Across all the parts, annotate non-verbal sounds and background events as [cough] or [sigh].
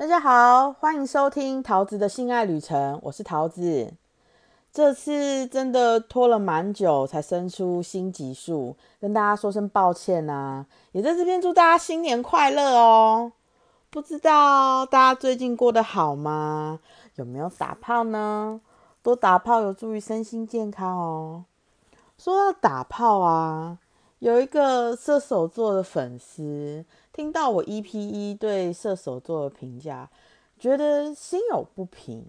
大家好，欢迎收听桃子的性爱旅程，我是桃子。这次真的拖了蛮久才生出新集数，跟大家说声抱歉呐，也在这边祝大家新年快乐哦。不知道大家最近过得好吗？有没有打炮呢？多打炮有助于身心健康哦。说到打炮啊，有一个射手座的粉丝。听到我 EP 一对射手座的评价，觉得心有不平。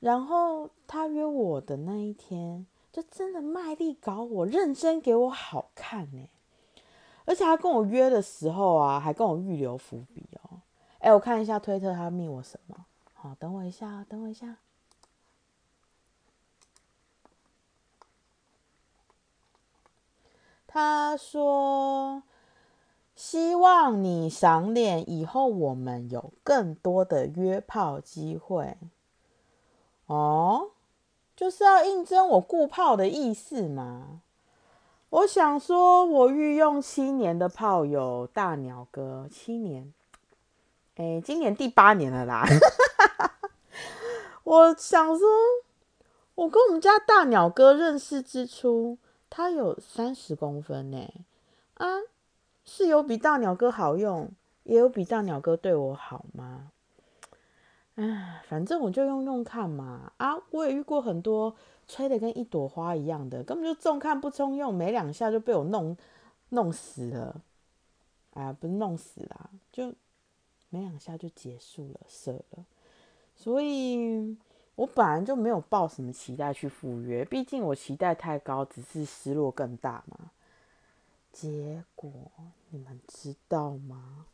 然后他约我的那一天，就真的卖力搞我，认真给我好看呢。而且他跟我约的时候啊，还跟我预留伏笔哦。哎，我看一下推特他密我什么？好，等我一下，等我一下。他说。望你赏脸以后，我们有更多的约炮机会。哦，就是要应征我顾炮的意思嘛？我想说，我御用七年的炮友大鸟哥，七年，哎，今年第八年了啦。[laughs] 我想说，我跟我们家大鸟哥认识之初，他有三十公分呢，啊。是有比大鸟哥好用，也有比大鸟哥对我好吗？唉，反正我就用用看嘛。啊，我也遇过很多吹的跟一朵花一样的，根本就重看不中用，没两下就被我弄弄死了。啊，不是弄死啦，就没两下就结束了，舍了。所以我本来就没有抱什么期待去赴约，毕竟我期待太高，只是失落更大嘛。结果你们知道吗？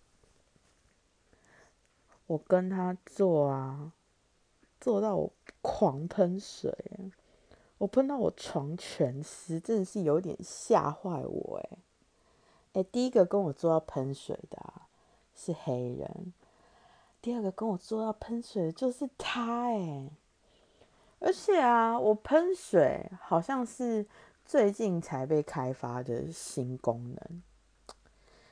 我跟他做啊，做到我狂喷水，我喷到我床全湿，真的是有点吓坏我哎！哎，第一个跟我做到喷水的是黑人，第二个跟我做到喷水的就是他哎！而且啊，我喷水好像是。最近才被开发的新功能，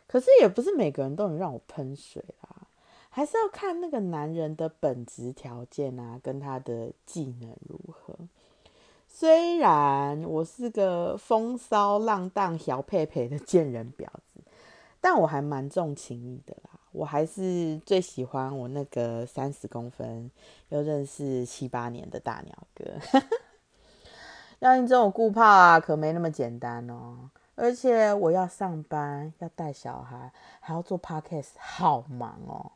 可是也不是每个人都能让我喷水啦，还是要看那个男人的本质条件啊，跟他的技能如何。虽然我是个风骚浪荡小佩佩的贱人婊子，但我还蛮重情义的啦。我还是最喜欢我那个三十公分又认识七八年的大鸟哥。[laughs] 要你这种顾炮啊，可没那么简单哦！而且我要上班，要带小孩，还要做 podcast，好忙哦！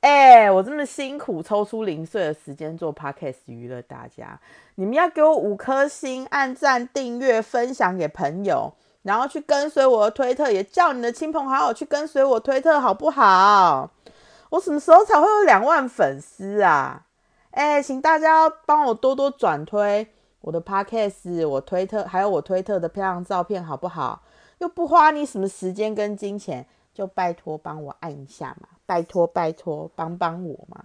哎，我这么辛苦抽出零碎的时间做 podcast 娱乐大家，你们要给我五颗星、按赞、订阅、分享给朋友，然后去跟随我的推特，也叫你的亲朋好友去跟随我推特，好不好？我什么时候才会有两万粉丝啊？哎，请大家帮我多多转推。我的 podcast，我推特，还有我推特的漂亮照片，好不好？又不花你什么时间跟金钱，就拜托帮我按一下嘛，拜托拜托，帮帮我嘛。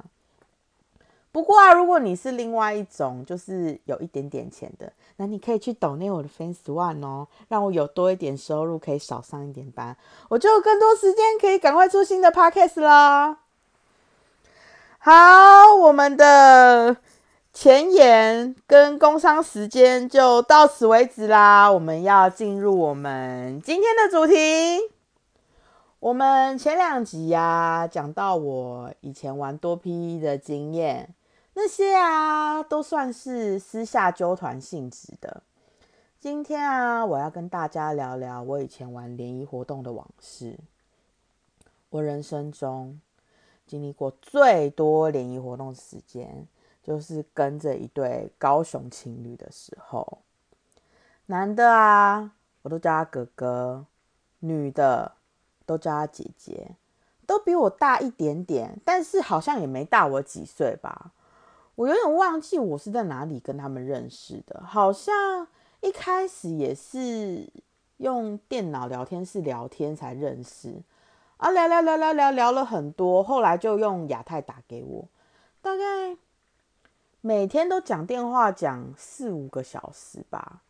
不过啊，如果你是另外一种，就是有一点点钱的，那你可以去抖内我的 fans one 哦，让我有多一点收入，可以少上一点班，我就有更多时间可以赶快出新的 podcast 啦。好，我们的。前言跟工商时间就到此为止啦，我们要进入我们今天的主题。我们前两集呀讲到我以前玩多 P 的经验，那些啊都算是私下纠团性质的。今天啊，我要跟大家聊聊我以前玩联谊活动的往事。我人生中经历过最多联谊活动时间。就是跟着一对高雄情侣的时候，男的啊，我都叫他哥哥；女的都叫他姐姐，都比我大一点点，但是好像也没大我几岁吧。我有点忘记我是在哪里跟他们认识的，好像一开始也是用电脑聊天室聊天才认识啊，聊聊聊聊聊聊了很多，后来就用亚太打给我，大概。每天都讲电话，讲四五个小时吧，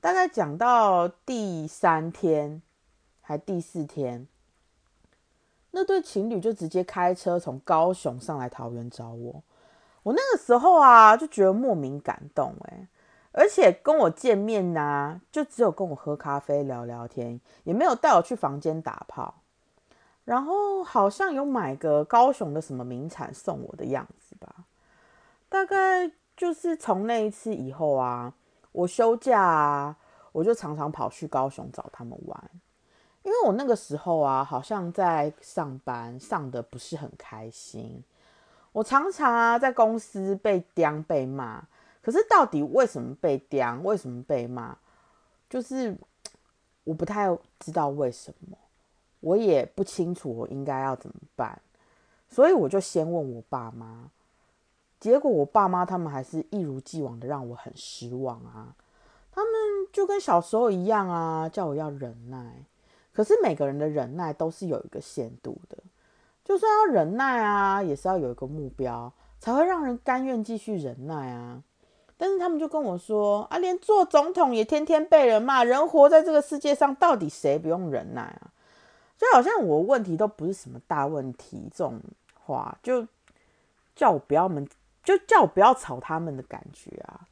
大概讲到第三天还第四天，那对情侣就直接开车从高雄上来桃园找我。我那个时候啊，就觉得莫名感动哎，而且跟我见面呐，就只有跟我喝咖啡聊聊天，也没有带我去房间打炮。然后好像有买个高雄的什么名产送我的样子吧。大概就是从那一次以后啊，我休假啊，我就常常跑去高雄找他们玩。因为我那个时候啊，好像在上班，上的不是很开心。我常常啊，在公司被刁被骂。可是到底为什么被刁？为什么被骂？就是 [tsk] 我不太知道为什么，我也不清楚我应该要怎么办。所以我就先问我爸妈。结果我爸妈他们还是一如既往的让我很失望啊。他们就跟小时候一样啊，叫我要忍耐。可是每个人的忍耐都是有一个限度的，就算要忍耐啊，也是要有一个目标，才会让人甘愿继续忍耐啊。但是他们就跟我说啊，连做总统也天天被人骂，人活在这个世界上，到底谁不用忍耐啊？就好像我问题都不是什么大问题，这种话就叫我不要们，就叫我不要吵他们的感觉啊。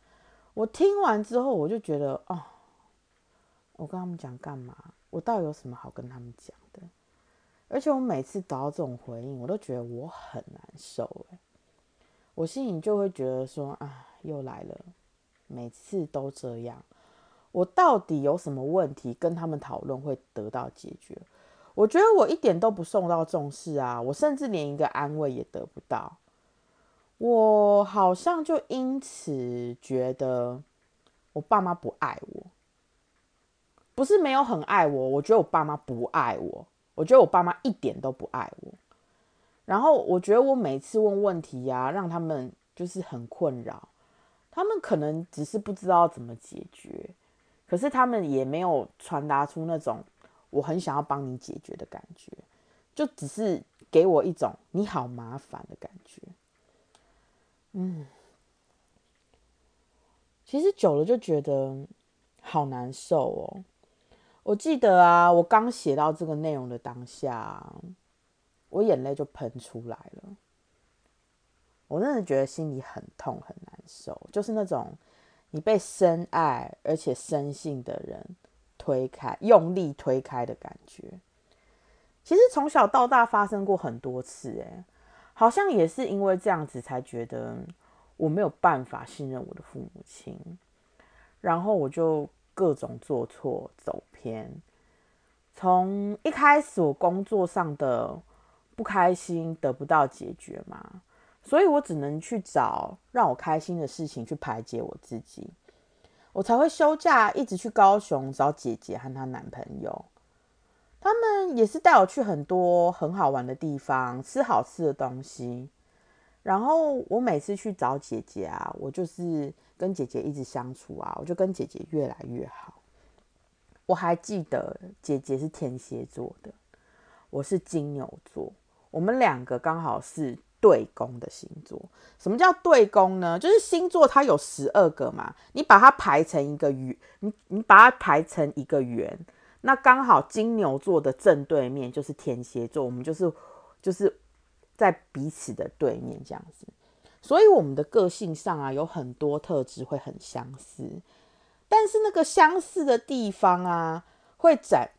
我听完之后，我就觉得哦，我跟他们讲干嘛？我到底有什么好跟他们讲的？而且我每次得到这种回应，我都觉得我很难受哎，我心里就会觉得说啊，又来了，每次都这样，我到底有什么问题跟他们讨论会得到解决？我觉得我一点都不受到重视啊，我甚至连一个安慰也得不到，我好像就因此觉得我爸妈不爱我。不是没有很爱我，我觉得我爸妈不爱我，我觉得我爸妈一点都不爱我。然后我觉得我每次问问题呀，让他们就是很困扰，他们可能只是不知道怎么解决，可是他们也没有传达出那种我很想要帮你解决的感觉，就只是给我一种你好麻烦的感觉。嗯，其实久了就觉得好难受哦。我记得啊，我刚写到这个内容的当下，我眼泪就喷出来了。我真的觉得心里很痛很难受，就是那种你被深爱而且深信的人推开，用力推开的感觉。其实从小到大发生过很多次，哎，好像也是因为这样子才觉得我没有办法信任我的父母亲，然后我就。各种做错走偏，从一开始我工作上的不开心得不到解决嘛，所以我只能去找让我开心的事情去排解我自己，我才会休假一直去高雄找姐姐和她男朋友，他们也是带我去很多很好玩的地方，吃好吃的东西，然后我每次去找姐姐啊，我就是。跟姐姐一直相处啊，我就跟姐姐越来越好。我还记得姐姐是天蝎座的，我是金牛座，我们两个刚好是对宫的星座。什么叫对宫呢？就是星座它有十二个嘛，你把它排成一个圆，你你把它排成一个圆，那刚好金牛座的正对面就是天蝎座，我们就是就是在彼此的对面这样子。所以我们的个性上啊，有很多特质会很相似，但是那个相似的地方啊，会展，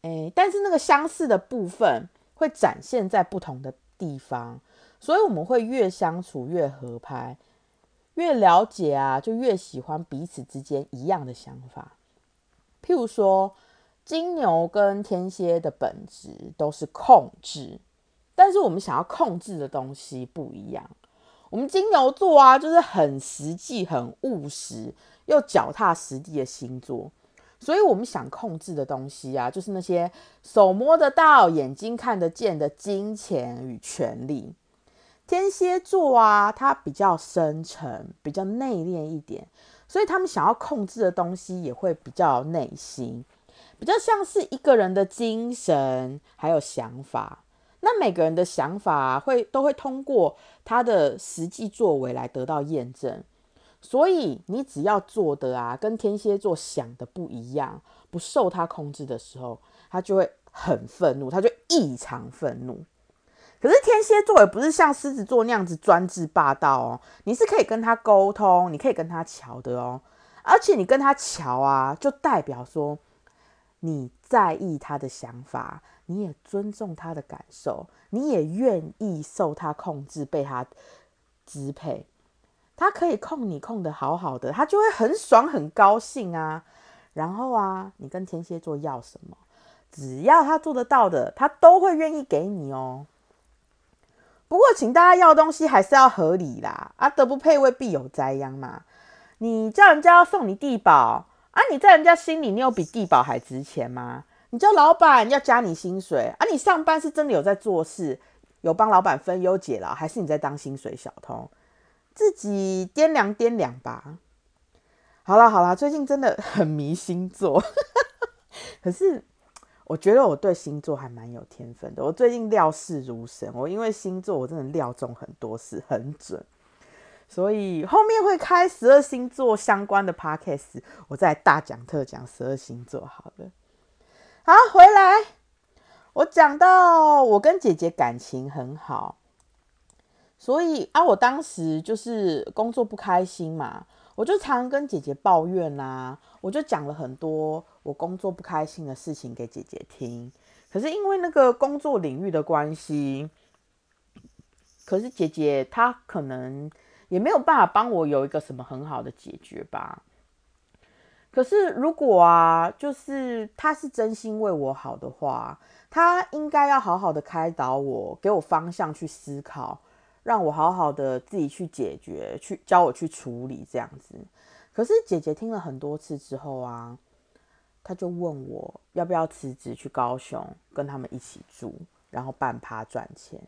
诶，但是那个相似的部分会展现在不同的地方，所以我们会越相处越合拍，越了解啊，就越喜欢彼此之间一样的想法。譬如说，金牛跟天蝎的本质都是控制，但是我们想要控制的东西不一样。我们金牛座啊，就是很实际、很务实又脚踏实地的星座，所以我们想控制的东西啊，就是那些手摸得到、眼睛看得见的金钱与权力。天蝎座啊，它比较深沉、比较内敛一点，所以他们想要控制的东西也会比较内心，比较像是一个人的精神还有想法。那每个人的想法会都会通过他的实际作为来得到验证，所以你只要做的啊，跟天蝎座想的不一样，不受他控制的时候，他就会很愤怒，他就异常愤怒。可是天蝎座也不是像狮子座那样子专制霸道哦，你是可以跟他沟通，你可以跟他瞧的哦，而且你跟他瞧啊，就代表说你在意他的想法，你也尊重他的感受，你也愿意受他控制，被他支配。他可以控你控的好好的，他就会很爽很高兴啊。然后啊，你跟天蝎座要什么，只要他做得到的，他都会愿意给你哦。不过，请大家要东西还是要合理啦，啊，德不配位必有灾殃嘛。你叫人家要送你地保啊，你在人家心里，你有比地保还值钱吗？你叫老板要加你薪水啊，你上班是真的有在做事，有帮老板分忧解劳，还是你在当薪水小偷？自己掂量掂量吧。好了好了，最近真的很迷星座，[laughs] 可是。我觉得我对星座还蛮有天分的。我最近料事如神，我因为星座我真的料中很多事，很准。所以后面会开十二星座相关的 podcast，我再大讲特讲十二星座。好了，好回来，我讲到我跟姐姐感情很好，所以啊，我当时就是工作不开心嘛。我就常跟姐姐抱怨呐，我就讲了很多我工作不开心的事情给姐姐听。可是因为那个工作领域的关系，可是姐姐她可能也没有办法帮我有一个什么很好的解决吧。可是如果啊，就是他是真心为我好的话，他应该要好好的开导我，给我方向去思考。让我好好的自己去解决，去教我去处理这样子。可是姐姐听了很多次之后啊，她就问我要不要辞职去高雄跟他们一起住，然后半趴赚钱。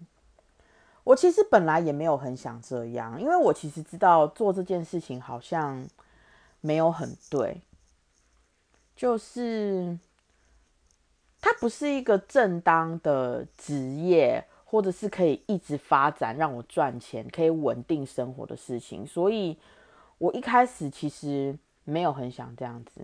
我其实本来也没有很想这样，因为我其实知道做这件事情好像没有很对，就是它不是一个正当的职业。或者是可以一直发展，让我赚钱，可以稳定生活的事情，所以我一开始其实没有很想这样子。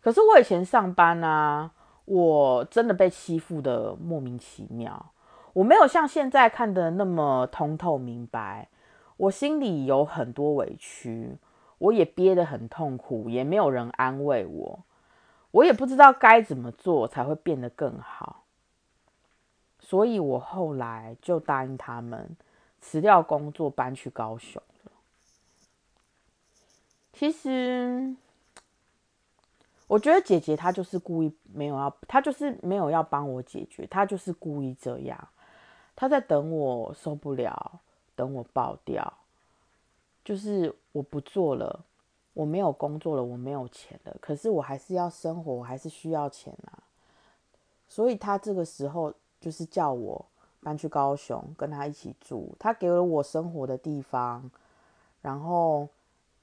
可是我以前上班啊，我真的被欺负的莫名其妙，我没有像现在看的那么通透明白，我心里有很多委屈，我也憋得很痛苦，也没有人安慰我，我也不知道该怎么做才会变得更好。所以我后来就答应他们辞掉工作，搬去高雄了。其实，我觉得姐姐她就是故意没有要，她就是没有要帮我解决，她就是故意这样，他在等我受不了，等我爆掉，就是我不做了，我没有工作了，我没有钱了，可是我还是要生活，我还是需要钱啊。所以他这个时候。就是叫我搬去高雄跟他一起住，他给了我生活的地方，然后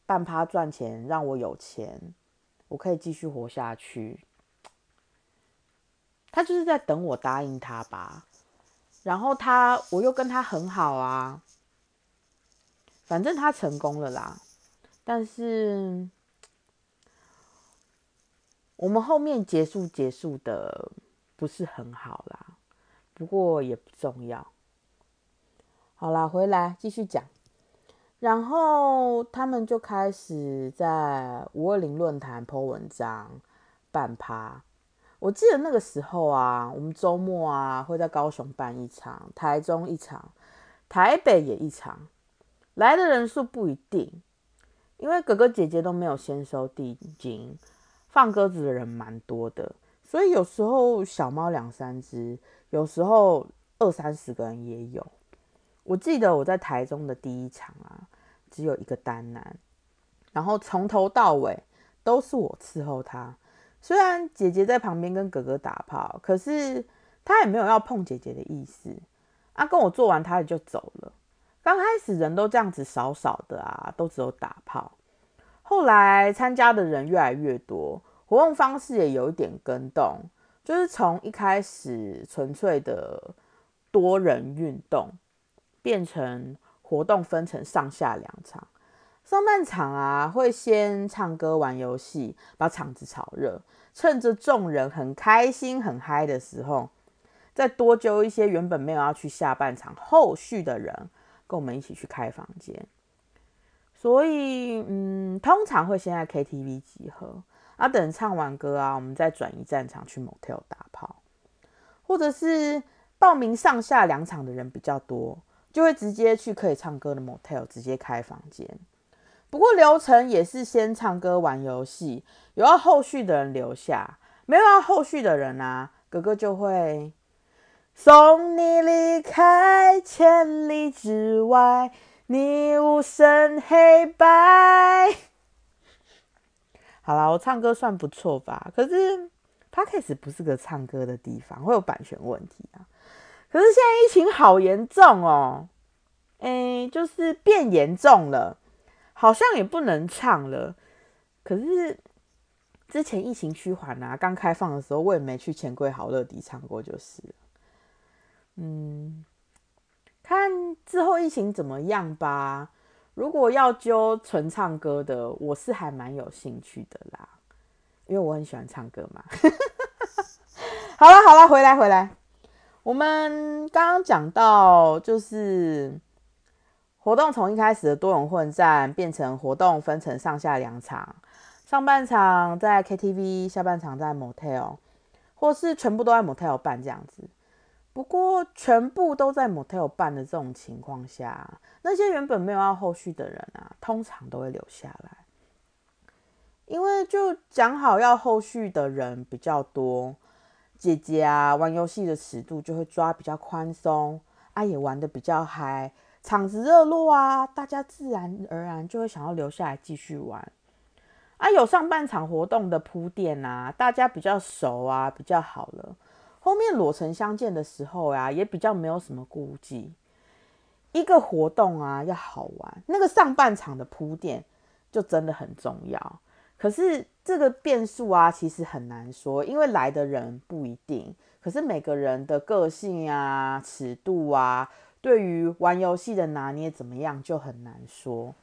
半趴赚钱让我有钱，我可以继续活下去。他就是在等我答应他吧，然后他我又跟他很好啊，反正他成功了啦。但是我们后面结束结束的不是很好啦。不过也不重要。好啦，回来继续讲。然后他们就开始在五二零论坛 po 文章、办趴。我记得那个时候啊，我们周末啊会在高雄办一场，台中一场，台北也一场。来的人数不一定，因为哥哥姐姐都没有先收定金，放鸽子的人蛮多的，所以有时候小猫两三只。有时候二三十个人也有。我记得我在台中的第一场啊，只有一个单男，然后从头到尾都是我伺候他。虽然姐姐在旁边跟哥哥打炮，可是他也没有要碰姐姐的意思。啊，跟我做完他也就走了。刚开始人都这样子少少的啊，都只有打炮。后来参加的人越来越多，活动方式也有一点跟动。就是从一开始纯粹的多人运动，变成活动分成上下两场。上半场啊，会先唱歌玩游戏，把场子炒热。趁着众人很开心很嗨的时候，再多揪一些原本没有要去下半场后续的人，跟我们一起去开房间。所以，嗯，通常会先在 KTV 集合，啊，等唱完歌啊，我们再转移战场去 motel 打炮，或者是报名上下两场的人比较多，就会直接去可以唱歌的 motel 直接开房间。不过流程也是先唱歌玩游戏，有要后续的人留下，没有要后续的人啊，哥哥就会送你离开千里之外。你无声黑白。好了，我唱歌算不错吧？可是 p o d c 不是个唱歌的地方，会有版权问题啊。可是现在疫情好严重哦，哎，就是变严重了，好像也不能唱了。可是之前疫情趋缓啊，刚开放的时候，我也没去钱柜好乐迪唱过，就是，嗯。看之后疫情怎么样吧。如果要揪纯唱歌的，我是还蛮有兴趣的啦，因为我很喜欢唱歌嘛。[laughs] 好了好了，回来回来，我们刚刚讲到，就是活动从一开始的多人混战，变成活动分成上下两场，上半场在 KTV，下半场在 motel，或是全部都在 motel 办这样子。不过，全部都在 motel 办的这种情况下，那些原本没有要后续的人啊，通常都会留下来，因为就讲好要后续的人比较多，姐姐啊玩游戏的尺度就会抓比较宽松，啊也玩的比较嗨，场子热络啊，大家自然而然就会想要留下来继续玩，啊有上半场活动的铺垫啊，大家比较熟啊，比较好了。后面裸成相见的时候呀，也比较没有什么顾忌。一个活动啊，要好玩，那个上半场的铺垫就真的很重要。可是这个变数啊，其实很难说，因为来的人不一定。可是每个人的个性啊、尺度啊，对于玩游戏的拿捏怎么样，就很难说。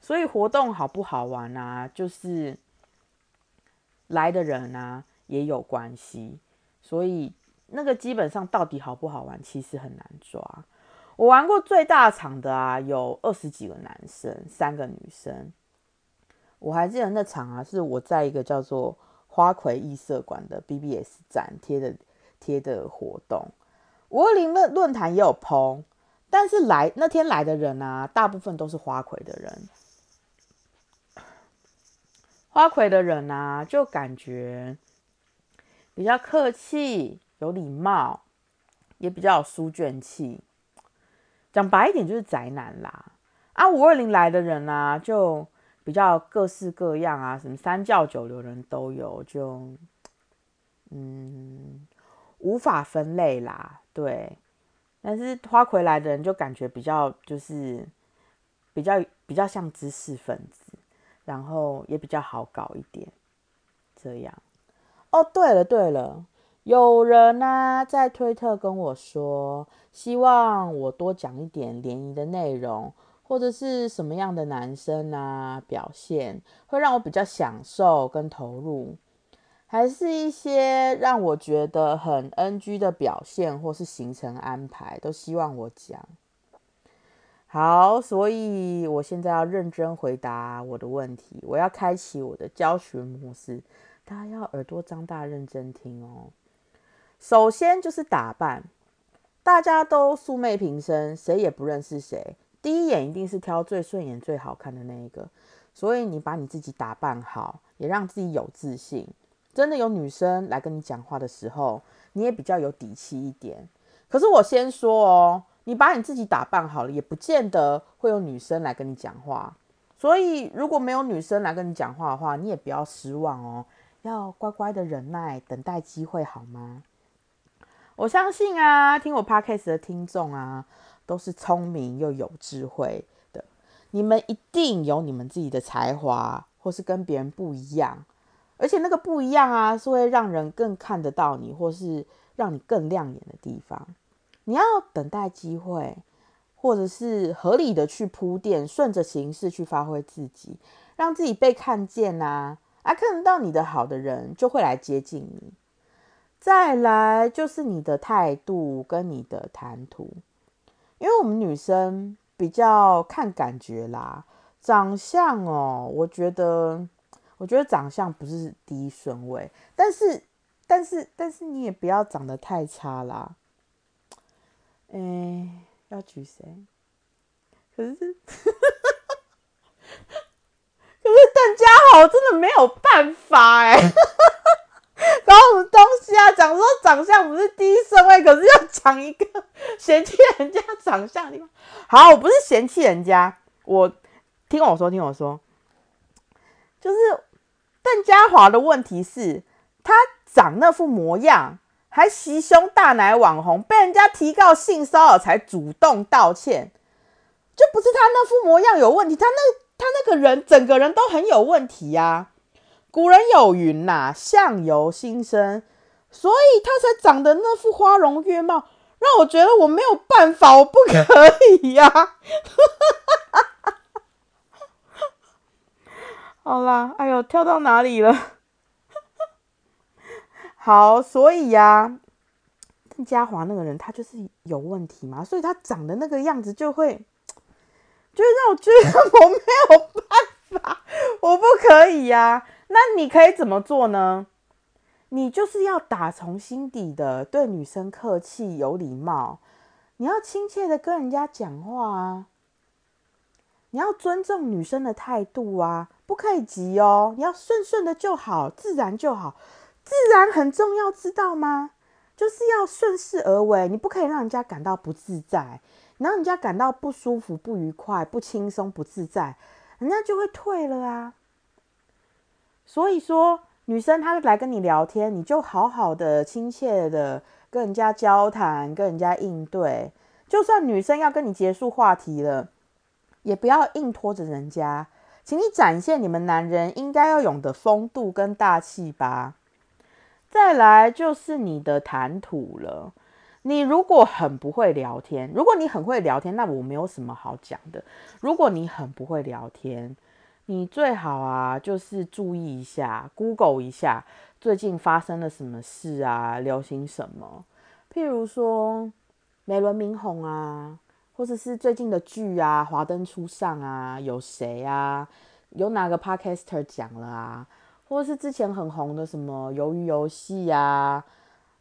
所以活动好不好玩啊，就是来的人啊也有关系。所以那个基本上到底好不好玩，其实很难抓。我玩过最大场的啊，有二十几个男生，三个女生。我还记得那场啊，是我在一个叫做花魁艺社馆的 BBS 展贴的贴的活动。五二零论论坛也有 PO，但是来那天来的人啊，大部分都是花魁的人。花魁的人啊，就感觉。比较客气、有礼貌，也比较有书卷气。讲白一点就是宅男啦。啊，五二零来的人啊，就比较各式各样啊，什么三教九流人都有，就嗯无法分类啦。对，但是花魁来的人就感觉比较就是比较比较像知识分子，然后也比较好搞一点，这样。哦，对了对了，有人呢在推特跟我说，希望我多讲一点联谊的内容，或者是什么样的男生啊表现会让我比较享受跟投入，还是一些让我觉得很 NG 的表现或是行程安排，都希望我讲。好，所以我现在要认真回答我的问题，我要开启我的教学模式。大家要耳朵张大，认真听哦。首先就是打扮，大家都素昧平生，谁也不认识谁，第一眼一定是挑最顺眼、最好看的那一个。所以你把你自己打扮好，也让自己有自信。真的有女生来跟你讲话的时候，你也比较有底气一点。可是我先说哦，你把你自己打扮好了，也不见得会有女生来跟你讲话。所以如果没有女生来跟你讲话的话，你也不要失望哦。要乖乖的忍耐，等待机会，好吗？我相信啊，听我 podcast 的听众啊，都是聪明又有智慧的。你们一定有你们自己的才华，或是跟别人不一样。而且那个不一样啊，是会让人更看得到你，或是让你更亮眼的地方。你要等待机会，或者是合理的去铺垫，顺着形势去发挥自己，让自己被看见啊。啊，看得到你的好的人就会来接近你。再来就是你的态度跟你的谈吐，因为我们女生比较看感觉啦，长相哦，我觉得，我觉得长相不是第一顺位，但是，但是，但是你也不要长得太差啦。哎，要举谁？可是，可是邓家豪真的没有办法哎。[laughs] 搞什么东西啊？讲说长相不是第一顺位，可是要讲一个嫌弃人家长相的地方。好，我不是嫌弃人家，我听我说，听我说，就是邓家华的问题是，他长那副模样，还袭胸大奶网红，被人家提告性骚扰才主动道歉，就不是他那副模样有问题，他那他那个人整个人都很有问题呀。古人有云呐，相由心生，所以他才长得那副花容月貌，让我觉得我没有办法，我不可以呀。好啦，哎呦，跳到哪里了？[laughs] 好，所以呀，邓家华那个人他就是有问题嘛，所以他长的那个样子就会，就会让我觉得我没有办法，我不可以呀。那你可以怎么做呢？你就是要打从心底的对女生客气有礼貌，你要亲切的跟人家讲话啊，你要尊重女生的态度啊，不可以急哦，你要顺顺的就好，自然就好，自然很重要，知道吗？就是要顺势而为，你不可以让人家感到不自在，让人家感到不舒服、不愉快、不轻松、不自在，人家就会退了啊。所以说，女生她来跟你聊天，你就好好的、亲切的跟人家交谈，跟人家应对。就算女生要跟你结束话题了，也不要硬拖着人家，请你展现你们男人应该要有的风度跟大气吧。再来就是你的谈吐了，你如果很不会聊天，如果你很会聊天，那我没有什么好讲的。如果你很不会聊天，你最好啊，就是注意一下，Google 一下最近发生了什么事啊，流行什么，譬如说美轮明红啊，或者是最近的剧啊，华灯初上啊，有谁啊？有哪个 Podcaster 讲了啊？或者是之前很红的什么鱿鱼游戏啊？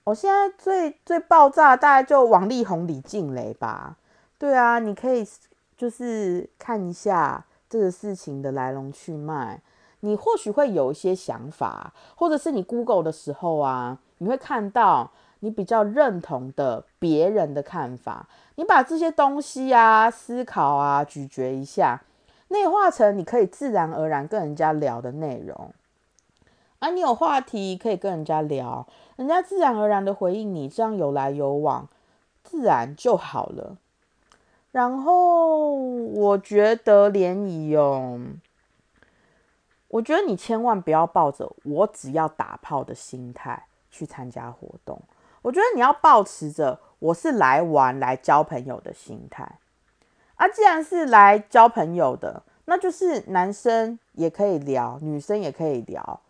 我现在最最爆炸，大概就王力宏、李静蕾吧。对啊，你可以就是看一下。这个事情的来龙去脉，你或许会有一些想法，或者是你 Google 的时候啊，你会看到你比较认同的别人的看法，你把这些东西啊、思考啊、咀嚼一下，内化成你可以自然而然跟人家聊的内容。啊，你有话题可以跟人家聊，人家自然而然的回应你，这样有来有往，自然就好了。然后我觉得联谊哦，我觉得你千万不要抱着我只要打炮的心态去参加活动。我觉得你要保持着我是来玩、来交朋友的心态。啊，既然是来交朋友的，那就是男生也可以聊，女生也可以聊。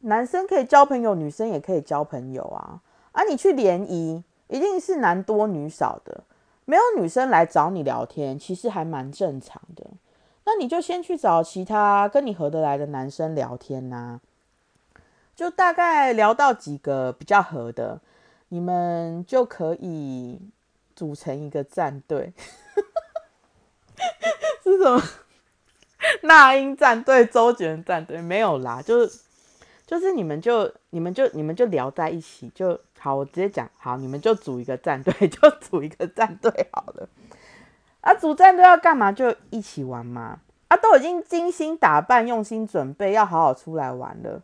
男生可以交朋友，女生也可以交朋友啊。啊，你去联谊一定是男多女少的。没有女生来找你聊天，其实还蛮正常的。那你就先去找其他跟你合得来的男生聊天呐，就大概聊到几个比较合的，你们就可以组成一个战队。[laughs] 是什么？那英战队、周杰伦战队没有啦，就是就是你们就你们就你们就聊在一起就。好，我直接讲，好，你们就组一个战队，[laughs] 就组一个战队好了。啊，组战队要干嘛？就一起玩嘛。啊，都已经精心打扮、用心准备，要好好出来玩了。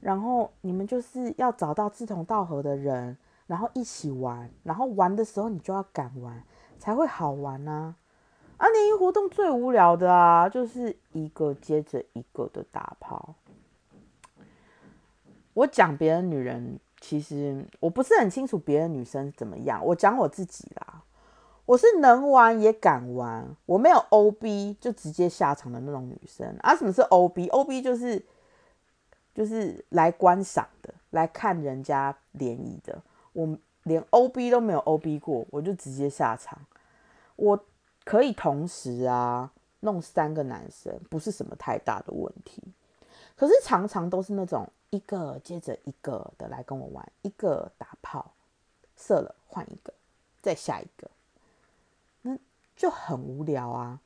然后你们就是要找到志同道合的人，然后一起玩。然后玩的时候你就要敢玩，才会好玩呐。啊，联谊活动最无聊的啊，就是一个接着一个的打炮。我讲别人女人。其实我不是很清楚别的女生怎么样，我讲我自己啦。我是能玩也敢玩，我没有 O B 就直接下场的那种女生啊。什么是 O B？O B 就是就是来观赏的，来看人家联谊的，我连 O B 都没有 O B 过，我就直接下场。我可以同时啊弄三个男生，不是什么太大的问题。可是常常都是那种一个接着一个的来跟我玩，一个打炮射了换一个，再下一个，那就很无聊啊。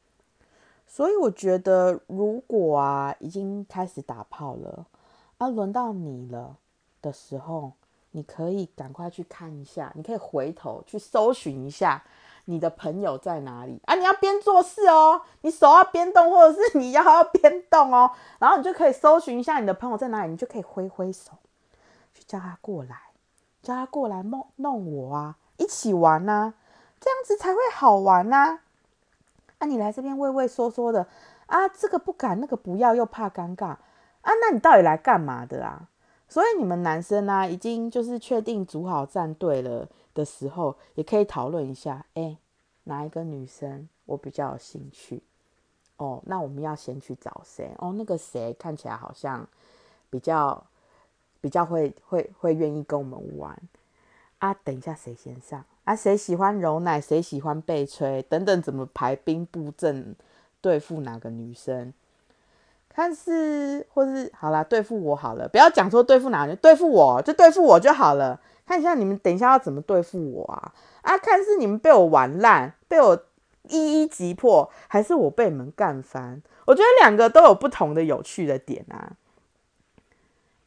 所以我觉得，如果啊已经开始打炮了，啊轮到你了的时候，你可以赶快去看一下，你可以回头去搜寻一下。你的朋友在哪里啊？你要边做事哦，你手要边动，或者是你腰要边动哦，然后你就可以搜寻一下你的朋友在哪里，你就可以挥挥手去叫他过来，叫他过来弄弄我啊，一起玩呐，这样子才会好玩呐。啊，你来这边畏畏缩缩的啊，这个不敢，那个不要，又怕尴尬啊，那你到底来干嘛的啊？所以你们男生呢，已经就是确定组好战队了。的时候也可以讨论一下，哎，哪一个女生我比较有兴趣？哦，那我们要先去找谁？哦，那个谁看起来好像比较比较会会会愿意跟我们玩啊？等一下谁先上？啊，谁喜欢揉奶？谁喜欢被吹？等等，怎么排兵布阵对付哪个女生？看是或是好啦，对付我好了，不要讲说对付哪个，对付我就对付我就好了。看一下你们等一下要怎么对付我啊？啊，看是你们被我玩烂，被我一一击破，还是我被你们干翻？我觉得两个都有不同的有趣的点啊。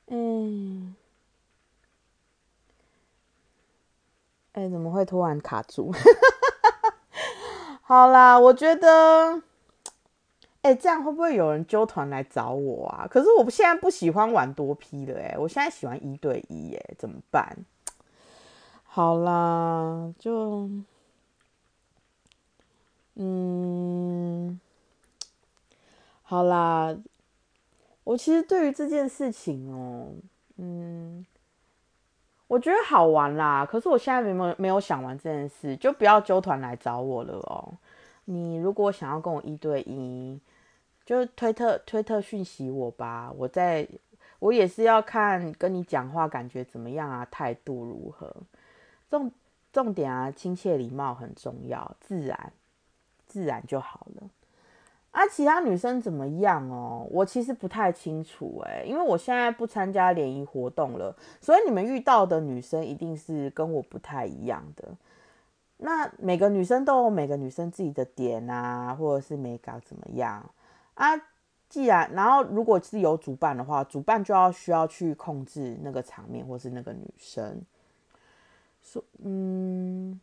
嗯，哎，怎么会突然卡住？[laughs] 好啦，我觉得，哎，这样会不会有人揪团来找我啊？可是我现在不喜欢玩多批的，哎，我现在喜欢一对一，哎，怎么办？好啦，就嗯，好啦。我其实对于这件事情哦，嗯，我觉得好玩啦。可是我现在没有没有想完这件事，就不要揪团来找我了哦。你如果想要跟我一对一，就推特推特讯息我吧。我在我也是要看跟你讲话感觉怎么样啊，态度如何。重重点啊，亲切礼貌很重要，自然自然就好了。啊，其他女生怎么样哦？我其实不太清楚哎，因为我现在不参加联谊活动了，所以你们遇到的女生一定是跟我不太一样的。那每个女生都有每个女生自己的点啊，或者是美感怎么样啊？既然然后如果是有主办的话，主办就要需要去控制那个场面，或是那个女生。说嗯，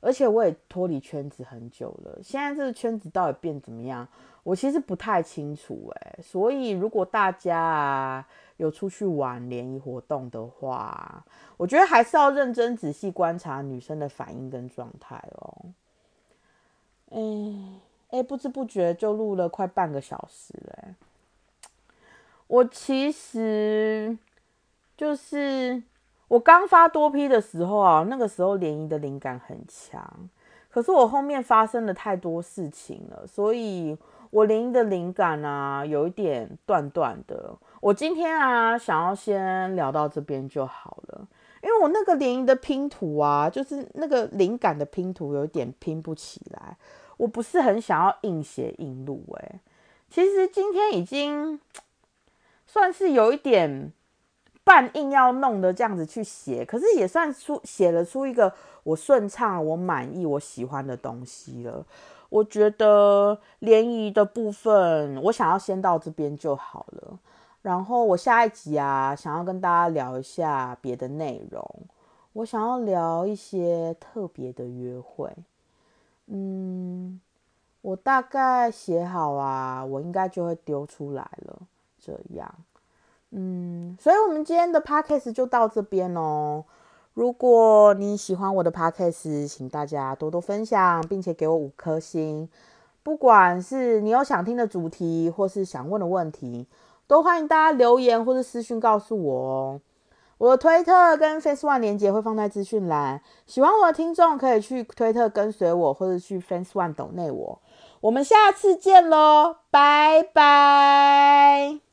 而且我也脱离圈子很久了，现在这个圈子到底变怎么样，我其实不太清楚哎。所以如果大家啊有出去玩联谊活动的话，我觉得还是要认真仔细观察女生的反应跟状态哦。哎哎，不知不觉就录了快半个小时了，我其实就是。我刚发多批的时候啊，那个时候联谊的灵感很强，可是我后面发生了太多事情了，所以我联谊的灵感啊有一点断断的。我今天啊想要先聊到这边就好了，因为我那个联谊的拼图啊，就是那个灵感的拼图有点拼不起来，我不是很想要硬写硬录哎。其实今天已经算是有一点。半硬要弄的这样子去写，可是也算出写了出一个我顺畅、我满意、我喜欢的东西了。我觉得联谊的部分，我想要先到这边就好了。然后我下一集啊，想要跟大家聊一下别的内容。我想要聊一些特别的约会。嗯，我大概写好啊，我应该就会丢出来了。这样。嗯，所以，我们今天的 podcast 就到这边哦。如果你喜欢我的 podcast，请大家多多分享，并且给我五颗星。不管是你有想听的主题，或是想问的问题，都欢迎大家留言或是私讯告诉我哦。我的推特跟 Face One 连接会放在资讯栏，喜欢我的听众可以去推特跟随我，或者去 Face One 抖内我。我们下次见喽，拜拜。